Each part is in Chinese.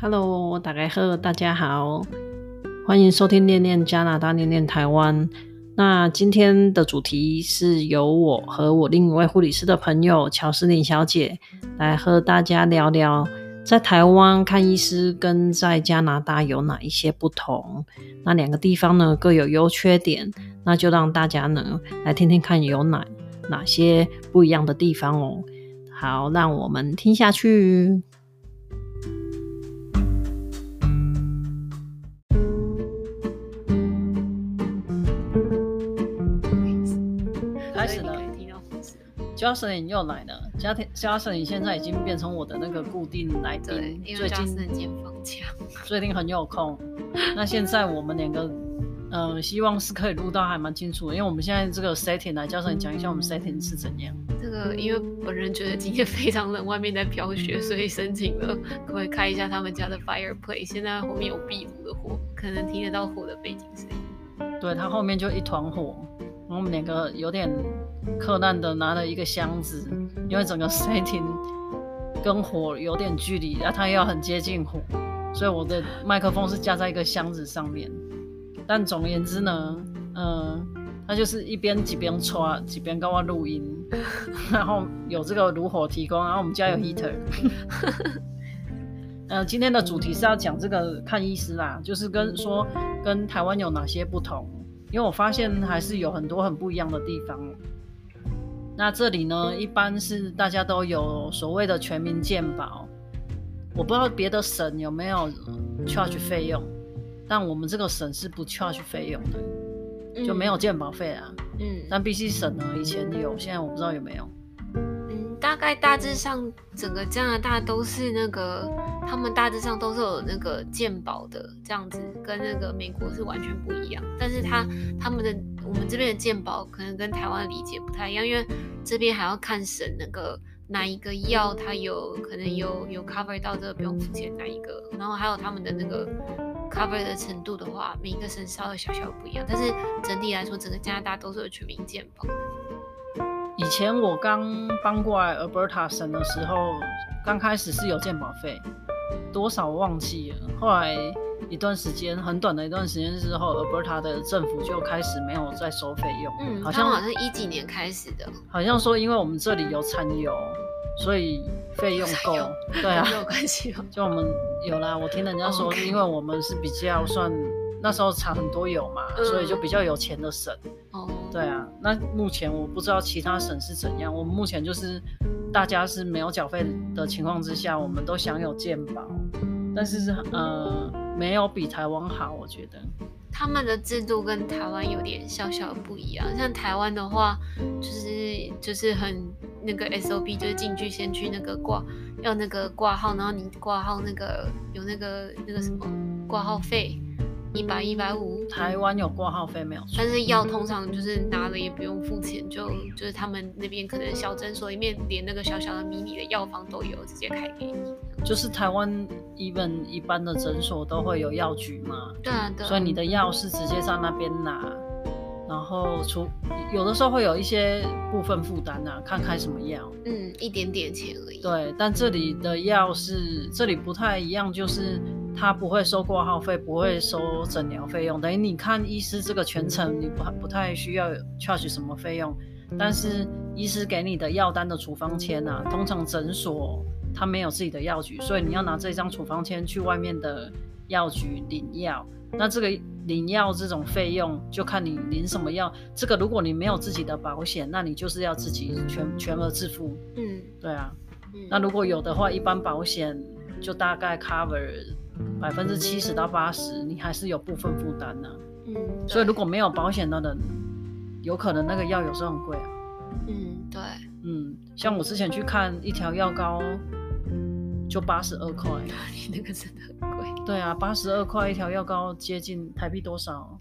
Hello，大家好，大家好，欢迎收听念念加拿大，念念台湾。那今天的主题是由我和我另一位护理师的朋友乔斯林小姐来和大家聊聊，在台湾看医师跟在加拿大有哪一些不同？那两个地方呢各有优缺点，那就让大家呢来听听看有哪哪些不一样的地方哦。好，让我们听下去。开始了，Jocelyn 又来了。家庭 Jocelyn 现在已经变成我的那个固定来宾，最近最近很有空。那现在我们两个。嗯，希望是可以录到还蛮清楚的，因为我们现在这个 setting 来，教授你讲一下我们 setting 是怎样。这个因为本人觉得今天非常冷，外面在飘雪，所以申请了可不可以开一下他们家的 fireplace。现在后面有壁炉的火，可能听得到火的背景声音。对，它后面就一团火，我们两个有点克难的拿了一个箱子，因为整个 setting 跟火有点距离，然后它又要很接近火，所以我的麦克风是架在一个箱子上面。但总而言之呢，嗯、他就是一边几边刷，几边跟我录音，然后有这个炉火提供，然后我们家有 heater。呃，今天的主题是要讲这个看医师啦，就是跟说跟台湾有哪些不同，因为我发现还是有很多很不一样的地方。那这里呢，一般是大家都有所谓的全民健保，我不知道别的省有没有 charge 费用。但我们这个省是不 charge 费用的，就没有健保费啊。嗯，但 BC 省呢，以前有，现在我不知道有没有。嗯，大概大致上整个加拿大都是那个，他们大致上都是有那个鉴宝的这样子，跟那个美国是完全不一样。但是他他们的我们这边的鉴宝可能跟台湾理解不太一样，因为这边还要看省那个哪一个药它有可能有有 cover 到这个不用付钱哪一个，然后还有他们的那个。cover 的程度的话，每一个省稍微小小不一样，但是整体来说，整个加拿大都是有全民健保。以前我刚搬过来 Alberta 省的时候，刚开始是有健保费，多少我忘记了。后来一段时间，很短的一段时间之后，Alberta 的政府就开始没有再收费用。嗯，好像好像一几年开始的。好像说，因为我们这里有产油，所以费用够。对啊，没有关系哦。就我们。有啦，我听人家说，因为我们是比较算那时候产很多油嘛，嗯，所以就比较有钱的省。哦，对啊，那目前我不知道其他省是怎样。我们目前就是大家是没有缴费的情况之下，我们都享有健保，但是呃没有比台湾好，我觉得。他们的制度跟台湾有点小小不一样，像台湾的话，就是就是很那个 SOP，就是进去先去那个挂，要那个挂号，然后你挂号那个有那个那个什么挂号费，一百一百五。台湾有挂号费没有？但是药通常就是拿了也不用付钱，就就是他们那边可能小诊所里面连那个小小的迷你的药房都有，直接开给你。就是台湾 even 一般的诊所都会有药局嘛，对啊，对，所以你的药是直接在那边拿，然后除有的时候会有一些部分负担啊，看开什么药，嗯，一点点钱而已。对，但这里的药是这里不太一样，就是他不会收挂号费，不会收诊疗费用，等于你看医师这个全程你不不太需要 charge 什么费用，但是医师给你的药单的处方签啊，通常诊所。他没有自己的药局，所以你要拿这张处方签去外面的药局领药。那这个领药这种费用，就看你领什么药。这个如果你没有自己的保险，那你就是要自己全全额自付。嗯，对啊。嗯，那如果有的话，一般保险就大概 cover 百分之七十到八十，你还是有部分负担呢。嗯，所以如果没有保险的人，有可能那个药有时候很贵啊。嗯，对。嗯，像我之前去看一条药膏。就八十二块，你那个真的很贵。对啊，八十二块一条药膏，接近台币多少？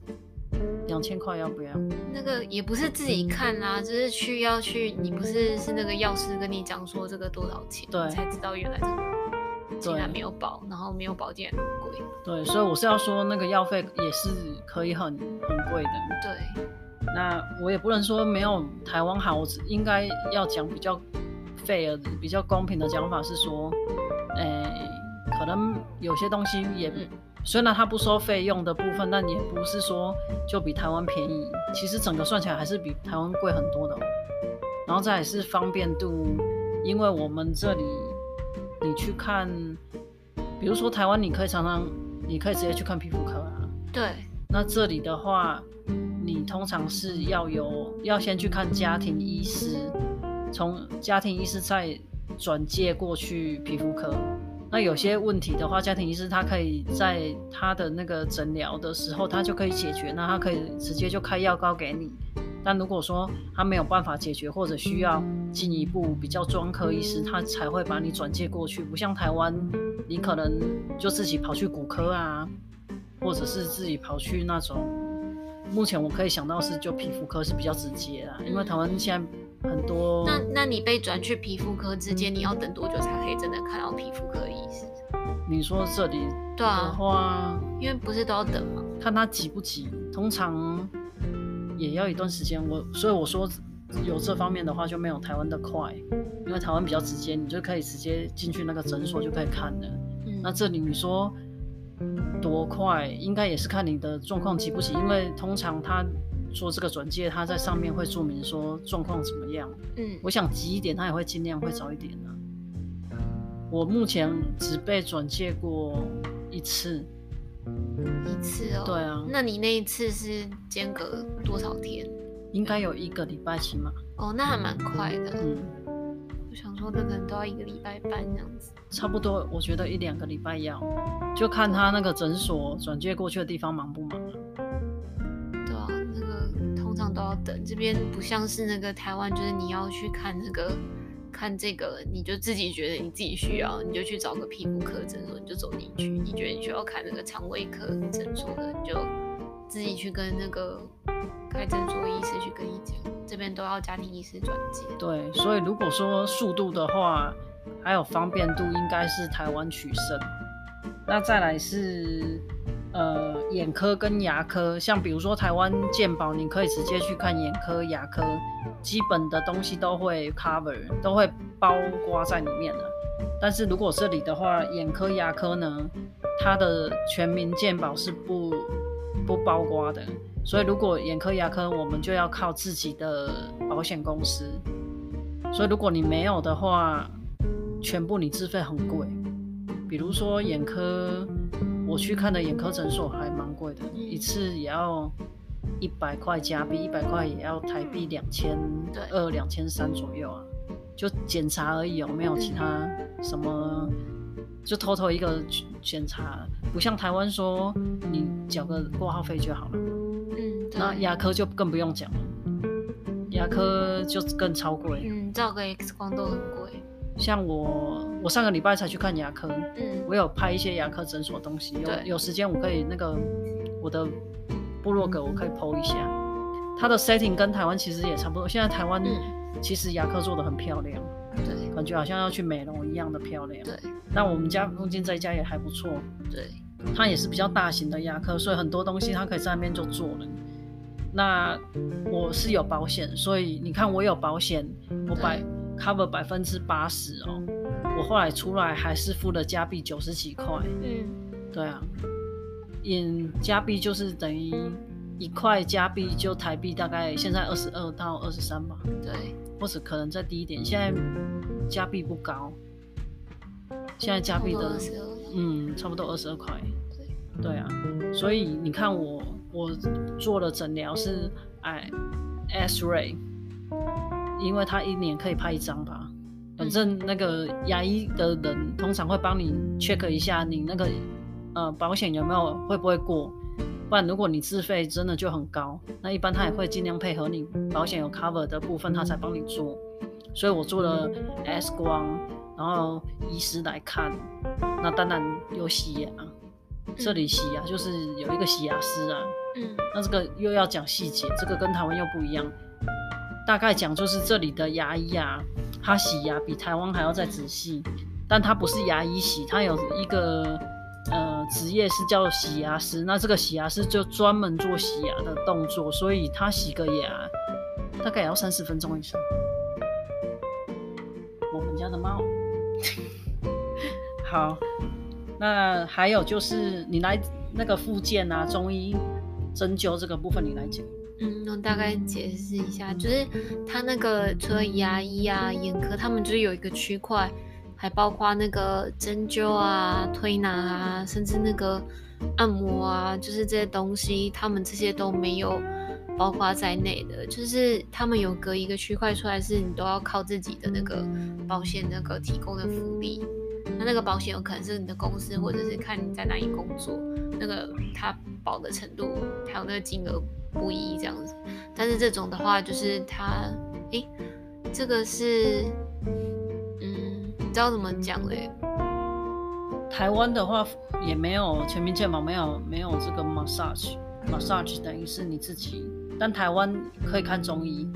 两千块要不要？那个也不是自己看啦，就是去要去，你不是是那个药师跟你讲说这个多少钱，对，才知道原来这个竟然没有保，然后没有保竟然很贵。对，所以我是要说那个药费也是可以很很贵的。对，那我也不能说没有台湾好，我只应该要讲比较 fair 比较公平的讲法是说。哎，可能有些东西也，嗯、虽然它不收费用的部分，但也不是说就比台湾便宜。其实整个算起来还是比台湾贵很多的哦。然后再来是方便度，因为我们这里你去看，比如说台湾，你可以常常，你可以直接去看皮肤科啊。对。那这里的话，你通常是要有要先去看家庭医师，从家庭医师再转介过去皮肤科。那有些问题的话，家庭医师他可以在他的那个诊疗的时候，他就可以解决，那他可以直接就开药膏给你。但如果说他没有办法解决，或者需要进一步比较专科医师，他才会把你转介过去。不像台湾，你可能就自己跑去骨科啊。或者是自己跑去那种，目前我可以想到是就皮肤科是比较直接啦，因为台湾现在很多。那那你被转去皮肤科之间，你要等多久才可以真的看到皮肤科医师？你说这里的话，啊、因为不是都要等吗？看他急不急，通常也要一段时间。我所以我说有这方面的话就没有台湾的快，因为台湾比较直接，你就可以直接进去那个诊所就可以看了。嗯、那这里你说。多快？应该也是看你的状况急不急，因为通常他做这个转介，他在上面会注明说状况怎么样。嗯，我想急一点，他也会尽量会早一点的。我目前只被转介过一次，一次哦。对啊。那你那一次是间隔多少天？应该有一个礼拜起码。哦，那还蛮快的。嗯。我想说那可能都要一个礼拜半这样子，差不多，我觉得一两个礼拜要，就看他那个诊所转介过去的地方忙不忙啊。对啊，那个通常都要等，这边不像是那个台湾，就是你要去看那个看这个，你就自己觉得你自己需要，你就去找个皮肤科诊所，你就走进去。你觉得你需要看那个肠胃科诊所的，你就自己去跟那个开诊所医师去跟你讲。这边都要家庭医师转介。对，所以如果说速度的话，还有方便度，应该是台湾取胜。那再来是呃眼科跟牙科，像比如说台湾健保，你可以直接去看眼科、牙科，基本的东西都会 cover，都会包括在里面的。但是如果这里的话，眼科、牙科呢，它的全民健保是不不包括的。所以，如果眼科、牙科，我们就要靠自己的保险公司。所以，如果你没有的话，全部你自费很贵。比如说眼科，我去看的眼科诊所还蛮贵的，一次也要一百块加币，一百块也要台币两千二、两千三左右啊。就检查而已，有没有其他什么？就偷偷一个检查，不像台湾说你缴个挂号费就好了。嗯那牙科就更不用讲了，牙科就更超贵。嗯，照个 X 光都很贵。像我，我上个礼拜才去看牙科。嗯，我有拍一些牙科诊所的东西，有有时间我可以那个我的部落格我可以 po 一下。它的 setting 跟台湾其实也差不多。现在台湾其实牙科做的很漂亮，对，感觉好像要去美容一样的漂亮。对，但我们家附近这一家也还不错。对，它也是比较大型的牙科，所以很多东西它可以在那边就做了。那我是有保险，所以你看我有保险，我百 cover 百分之八十哦。我后来出来还是付了加币九十几块。嗯，对啊，因加币就是等于一块加币就台币大概现在二十二到二十三吧。对，或者可能再低一点。现在加币不高，现在加币的嗯差不多二十二块。对，对啊，所以你看我。我做的诊疗是哎，X-ray，因为他一年可以拍一张吧。反正那个牙医的人通常会帮你 check 一下你那个呃保险有没有会不会过，不然如果你自费真的就很高。那一般他也会尽量配合你保险有 cover 的部分，他才帮你做。所以我做了 X 光，然后医师来看，那当然有洗牙。这里洗牙就是有一个洗牙师啊，嗯，那这个又要讲细节，这个跟台湾又不一样。大概讲就是这里的牙医啊，他洗牙比台湾还要再仔细，但他不是牙医洗，他有一个呃职业是叫洗牙师，那这个洗牙师就专门做洗牙的动作，所以他洗个牙大概也要三十分钟以上。我们家的猫，好。那还有就是你来那个复健啊，中医针灸这个部分，你来讲。嗯，我大概解释一下，就是他那个除了牙医啊、眼科，他们就是有一个区块，还包括那个针灸啊、推拿啊，甚至那个按摩啊，就是这些东西，他们这些都没有包括在内的，就是他们有隔一个区块出来，是你都要靠自己的那个保险那个提供的福利。那那个保险有可能是你的公司，或者是看你在哪里工作，那个他保的程度还有那个金额。不一这样子，但是这种的话就是它，诶，这个是，嗯，你知道怎么讲嘞？台湾的话也没有全民健保，没有没有这个 massage，massage 等于是你自己，但台湾可以看中医。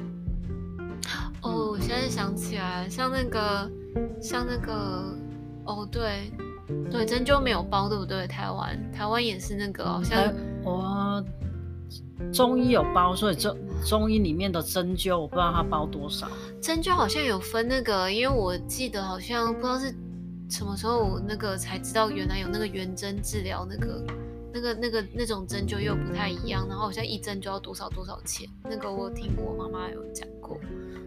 哦，我现在想起来，像那个，像那个，哦，对，对，针灸没有包，对不对？台湾，台湾也是那个，好像我。中医有包，所以中中医里面的针灸我不知道它包多少。针灸好像有分那个，因为我记得好像不知道是什么时候我那个才知道原来有那个圆针治疗那个那个那个那种针灸又不太一样，然后好像一针就要多少多少钱，那个我听我妈妈有讲过。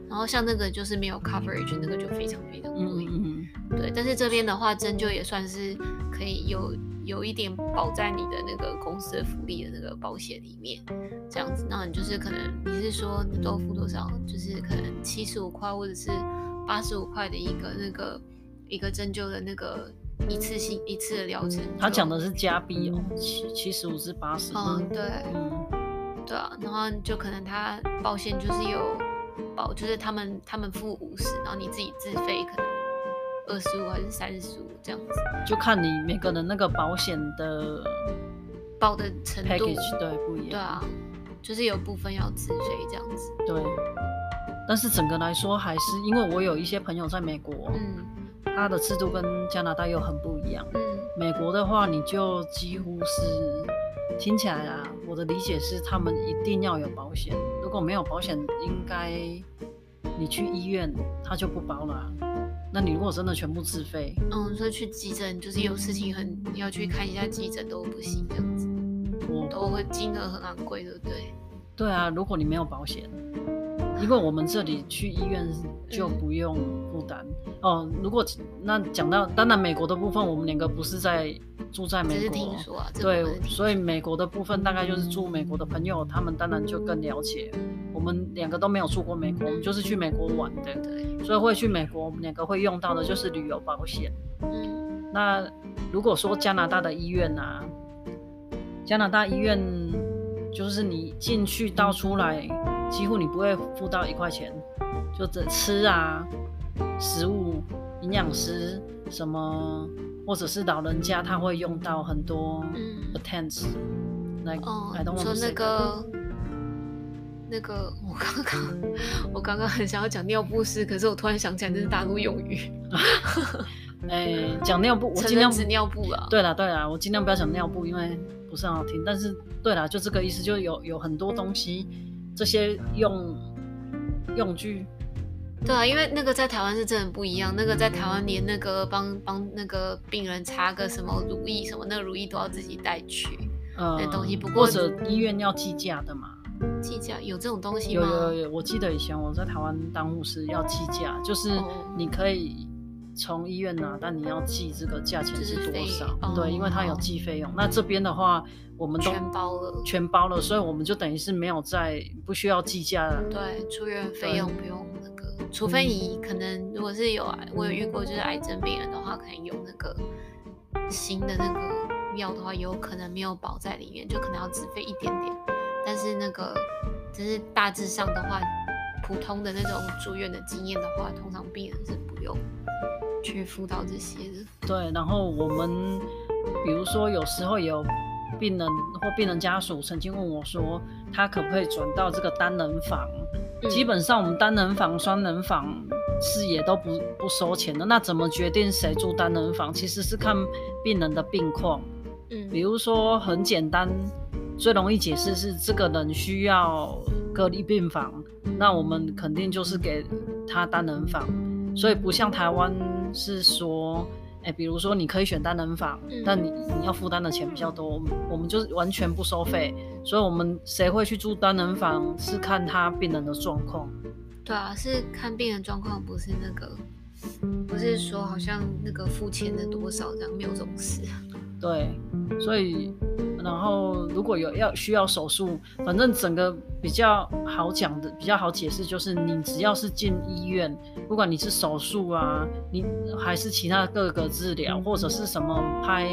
然后像那个就是没有 coverage，那个就非常非常贵。嗯嗯嗯。对，但是这边的话针灸也算是可以有。有一点保在你的那个公司的福利的那个保险里面，这样子，那你就是可能你是说你都付多少，就是可能七十五块或者是八十五块的一个那个一个针灸的那个一次性一次的疗程。他讲的是加币哦，七七十五至八十。嗯，对，嗯，对啊，然后就可能他保险就是有保，就是他们他们付五十，然后你自己自费可能。二十五还是三十五这样子，就看你每个人那个保险的保的程度，package 对不一样。对啊，就是有部分要自费这样子。对，但是整个来说还是因为我有一些朋友在美国，嗯，他的制度跟加拿大又很不一样。嗯，美国的话你就几乎是听起来啊，我的理解是他们一定要有保险，如果没有保险，应该你去医院他就不包了啊。那你如果真的全部自费，嗯，说去急诊就是有事情很要去看一下急诊都不行这样子，我都会金额很昂贵，对不对？对啊，如果你没有保险，因为我们这里去医院就不用负担、嗯、哦。如果那讲到当然美国的部分，我们两个不是在住在美国，听说啊，对，所以美国的部分大概就是住美国的朋友，他们当然就更了解。我们两个都没有住过美国，我们就是去美国玩的，对。所以会去美国，我们两个会用到的就是旅游保险。嗯，那如果说加拿大的医院啊，加拿大医院就是你进去到出来，几乎你不会付到一块钱，就这吃啊、食物、营养师什么，或者是老人家他会用到很多 attendants 来来动说那个。那个，我刚刚我刚刚很想要讲尿不湿，可是我突然想起来这是大陆用语。哎、欸，讲尿布，我尽量指尿布了。对了对了，我尽量不要讲尿布，因为不是很好听。但是对了，就这个意思，就有有很多东西，这些用用具。对啊，因为那个在台湾是真的不一样。那个在台湾连那个帮帮那个病人擦个什么乳液什么，那个乳液都要自己带去。嗯，那东西不过或者医院要计价的嘛。计价有这种东西吗？有有有，我记得以前我在台湾当护士要计价，就是你可以从医院拿，但你要记这个价钱是多少？哦、对，因为它有计费用。那这边的话，我们都全包了，全包了，所以我们就等于是没有在不需要计价了。对，住院费用不用那个，除非你可能如果是有癌，我有遇过就是癌症病人的话，可能有那个新的那个药的话，有可能没有保在里面，就可能要自费一点点。但是那个，就是大致上的话，普通的那种住院的经验的话，通常病人是不用去辅导这些的。对，然后我们比如说有时候有病人或病人家属曾经问我说，他可不可以转到这个单人房？嗯、基本上我们单人房、双人房是也都不不收钱的。那怎么决定谁住单人房？其实是看病人的病况。嗯，比如说很简单。最容易解释是这个人需要隔离病房，那我们肯定就是给他单人房，所以不像台湾是说哎，比如说你可以选单人房，嗯、但你你要负担的钱比较多，我们我们就是完全不收费，所以我们谁会去住单人房是看他病人的状况。对啊，是看病人状况，不是那个，不是说好像那个付钱的多少这样，没有这种事。对，所以然后如果有要需要手术，反正整个比较好讲的、比较好解释，就是你只要是进医院，不管你是手术啊，你还是其他各个治疗，或者是什么拍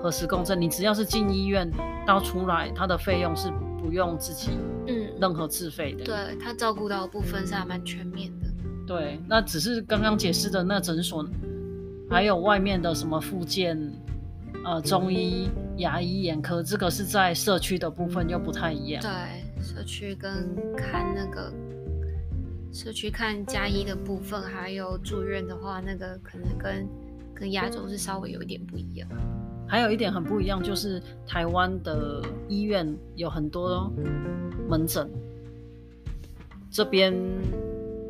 核磁共振，你只要是进医院到出来，它的费用是不用自己嗯任何自费的。对，他照顾到的部分是还蛮全面的。对，那只是刚刚解释的那诊所，还有外面的什么复健。呃，中医、牙医、眼科，这个是在社区的部分又不太一样。对，社区跟看那个社区看家医的部分，还有住院的话，那个可能跟跟亚洲是稍微有一点不一样。还有一点很不一样，就是台湾的医院有很多门诊，这边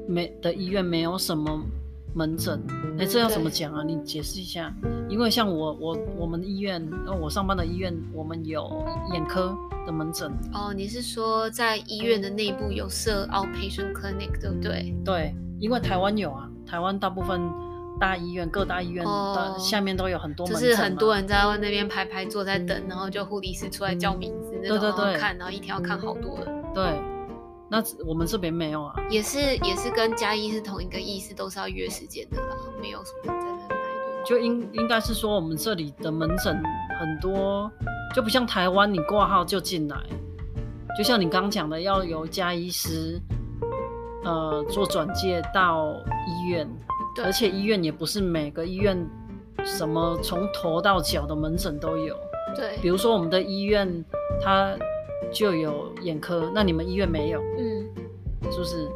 没的医院没有什么。门诊，哎、欸，这要怎么讲啊？你解释一下。因为像我，我我们医院，我上班的医院，我们有眼科的门诊。哦，你是说在医院的内部有设 outpatient clinic，对不对？对，因为台湾有啊，台湾大部分大医院、各大医院的、哦、下面都有很多门诊。就是很多人在那边排排坐在等，然后就护理师出来叫名字，对对对，看，然后一天要看好多人。对。那我们这边没有啊，也是也是跟加医是同一个意思，都是要约时间的啦，没有什么在那排队。就应应该是说我们这里的门诊很多，就不像台湾你挂号就进来，就像你刚讲的要由家医师呃做转介到医院，对，而且医院也不是每个医院什么从头到脚的门诊都有，对，比如说我们的医院它。就有眼科，那你们医院没有？嗯，是不是？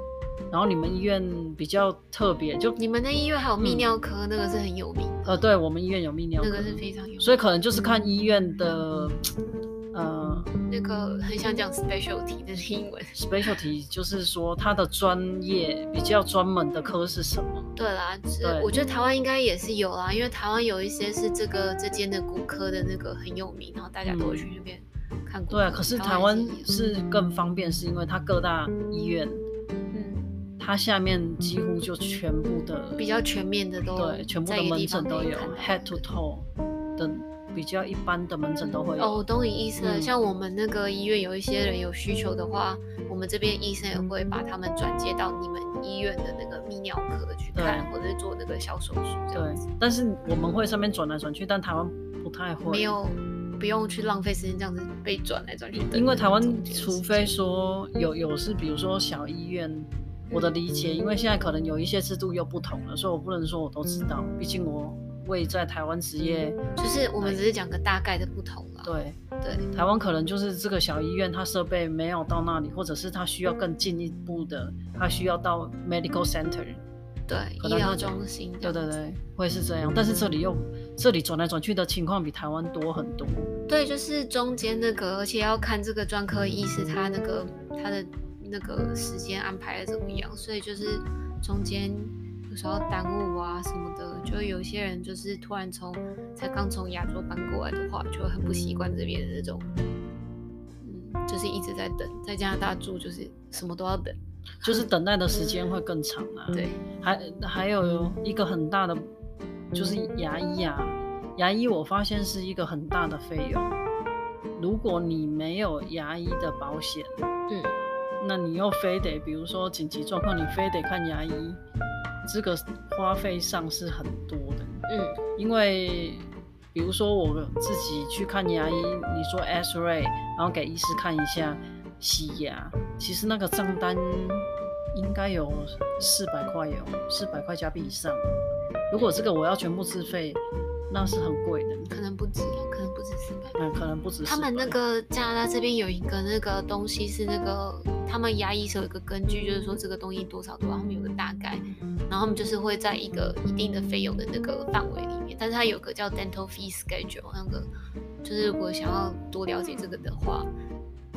然后你们医院比较特别，就你们的医院还有泌尿科，嗯、那个是很有名。呃，对，我们医院有泌尿科，那个是非常有名。所以可能就是看医院的，呃，那个很想讲 specialty 的英文。specialty 就是说他的专业比较专门的科是什么？对啦，对我觉得台湾应该也是有啦，因为台湾有一些是这个这间的骨科的那个很有名，然后大家都会去那边。嗯对啊，可是台湾是更方便，是因为它各大医院，嗯，它下面几乎就全部的比较全面的都对，全部的门诊都有，head to toe 的比较一般的门诊都会有。哦，我懂你意思了。像我们那个医院有一些人有需求的话，我们这边医生也会把他们转接到你们医院的那个泌尿科去看，或者做那个小手术。对，但是我们会上面转来转去，但台湾不太会。没有。不用去浪费时间这样子被转来转去，因为台湾除非说有有是比如说小医院，我的理解，因为现在可能有一些制度又不同了，所以我不能说我都知道，毕竟我未在台湾职业，就是我们只是讲个大概的不同了。对对，台湾可能就是这个小医院，它设备没有到那里，或者是它需要更进一步的，它需要到 medical center。对，医疗中心。对对对，会是这样。但是这里又，这里转来转去的情况比台湾多很多。对，就是中间那个，而且要看这个专科医师他那个他的那个时间安排的怎么样，所以就是中间有时候耽误啊什么的，就有些人就是突然从才刚从亚洲搬过来的话，就很不习惯这边的那种，嗯，就是一直在等，在加拿大住就是什么都要等。就是等待的时间会更长啊。对，还还有一个很大的，就是牙医啊，牙医我发现是一个很大的费用。如果你没有牙医的保险，对，那你又非得，比如说紧急状况，你非得看牙医，这个花费上是很多的。嗯，因为比如说我自己去看牙医，你说 X-ray，然后给医师看一下。洗牙，其实那个账单应该有四百块有四百块加币以上。如果这个我要全部自费，那是很贵的。可能不止，可能不止四百。嗯，可能不止。他们那个加拿大这边有一个那个东西是那个，他们牙医是有一个根据，就是说这个东西多少多少，他们有个大概，然后他们就是会在一个一定的费用的那个范围里面。但是它有个叫 dental fee schedule，那个就是如果想要多了解这个的话。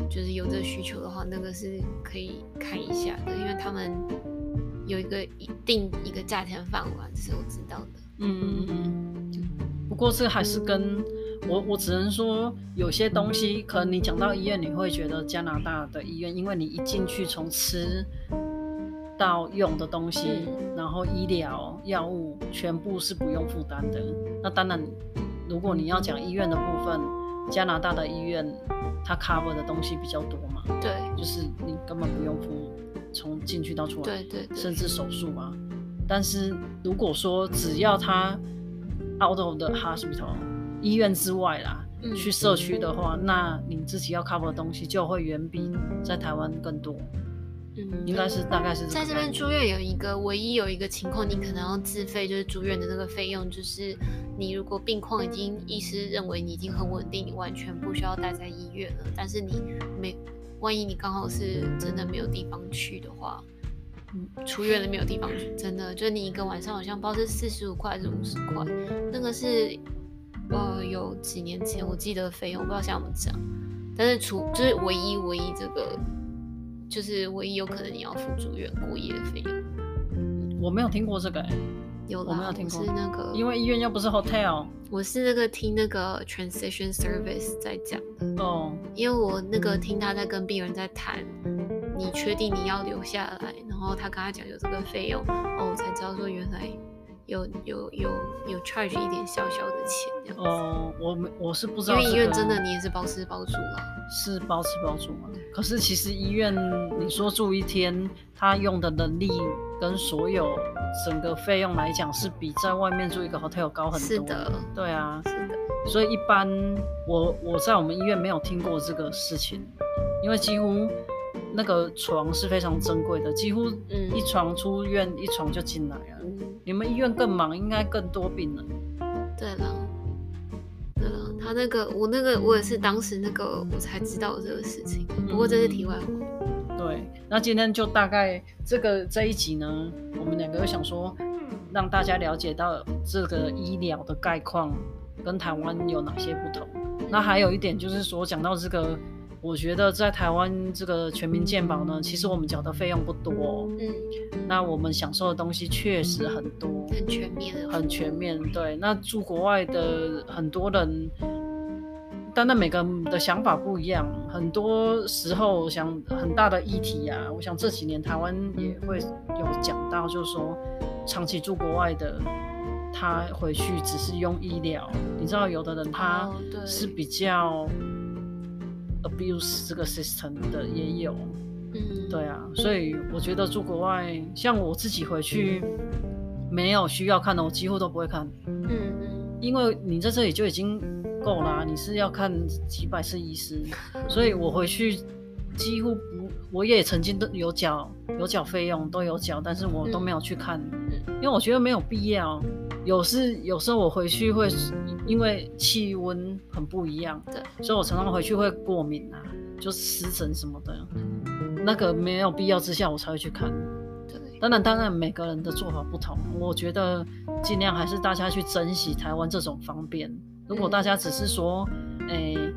就是有这个需求的话，那个是可以看一下的，因为他们有一个一定一个价钱范围，这是我知道的。嗯嗯嗯。过这还是跟、嗯、我，我只能说有些东西，可能你讲到医院，你会觉得加拿大的医院，因为你一进去从吃到用的东西，嗯、然后医疗药物全部是不用负担的。那当然，如果你要讲医院的部分，加拿大的医院它 cover 的东西比较多嘛，对，就是你根本不用付从进去到出来，对对，对，甚至手术嘛。但是如果说只要他 out of the hospital 医院之外啦，嗯、去社区的话，那你自己要 cover 的东西就会远比在台湾更多。嗯，应该是大概是在这边住院有一个唯一有一个情况，你可能要自费，就是住院的那个费用，就是你如果病况已经医师认为你已经很稳定，你完全不需要待在医院了。但是你没，万一你刚好是真的没有地方去的话，嗯，出院了没有地方去，真的就你一个晚上好像不知道是四十五块还是五十块，那个是呃有几年前我记得费用，我不知道现在怎么讲，但是除就是唯一唯一这个。就是唯一有可能你要付住院过夜的费用，我没有听过这个、欸，有啦我没有听过，是那个，因为医院又不是 hotel，我是那个听那个 transition service 在讲的。哦，因为我那个听他在跟病人在谈，你确定你要留下来，然后他跟他讲有这个费用，哦，我才知道说原来。有有有有 charge 一点小小的钱这样哦，我我是不知道、这个，因为医院真的你也是包吃包住了，是包吃包住吗？可是其实医院你说住一天，他用的能力跟所有整个费用来讲，是比在外面住一个 hotel 高很多。是的，对啊，是的。所以一般我我在我们医院没有听过这个事情，因为几乎那个床是非常珍贵的，几乎一床出院、嗯、一床就进来了。你们医院更忙，应该更多病人。对了，对了，他那个我那个我也是当时那个我才知道这个事情。不过这是题外话。嗯、对，那今天就大概这个这一集呢，我们两个又想说，让大家了解到这个医疗的概况跟台湾有哪些不同。那还有一点就是说，讲到这个。我觉得在台湾这个全民健保呢，其实我们缴的费用不多，嗯，那我们享受的东西确实很多，很全面，很全面。对，那住国外的很多人，但那每个人的想法不一样，很多时候想很大的议题啊，我想这几年台湾也会有讲到，就是说长期住国外的，他回去只是用医疗，你知道有的人他是比较。Abuse 这个 system 的也有，嗯，对啊，所以我觉得住国外，像我自己回去，没有需要看的，我几乎都不会看，嗯。嗯，因为你在这里就已经够啦啊，你是要看几百次医师，所以我回去几乎不，我也曾经都有缴有缴费用，都有缴，但是我都没有去看，因为我觉得没有必要。有时有时候我回去会因为气温很不一样，对，所以我常常回去会过敏啊，就湿疹什么的，那个没有必要之下我才会去看。对，当然当然每个人的做法不同，我觉得尽量还是大家去珍惜台湾这种方便。如果大家只是说，诶、欸，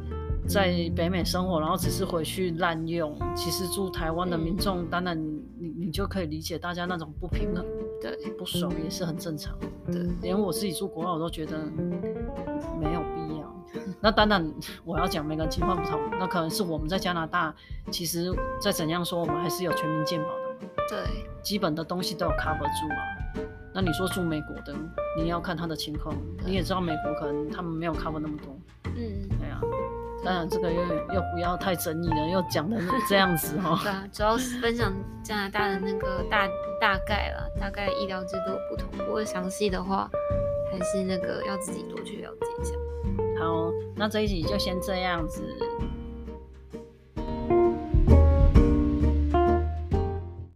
在北美生活，然后只是回去滥用，其实住台湾的民众，当然你你就可以理解大家那种不平衡。对，不爽也是很正常。对，连我自己住国外，我都觉得没有必要。那当然，我要讲每个人情况不同，那可能是我们在加拿大，其实再怎样说，我们还是有全民健保的嘛。对，基本的东西都有 cover 住嘛。那你说住美国的，你要看他的情况，你也知道美国可能他们没有 cover 那么多。嗯，对啊。当然，这个又又不要太争议了，又讲的这样子哈。对啊，主要是分享加拿大的那个大大概啦，大概医疗制度不同，不过详细的话，还是那个要自己多去了解一下。好，那这一集就先这样子。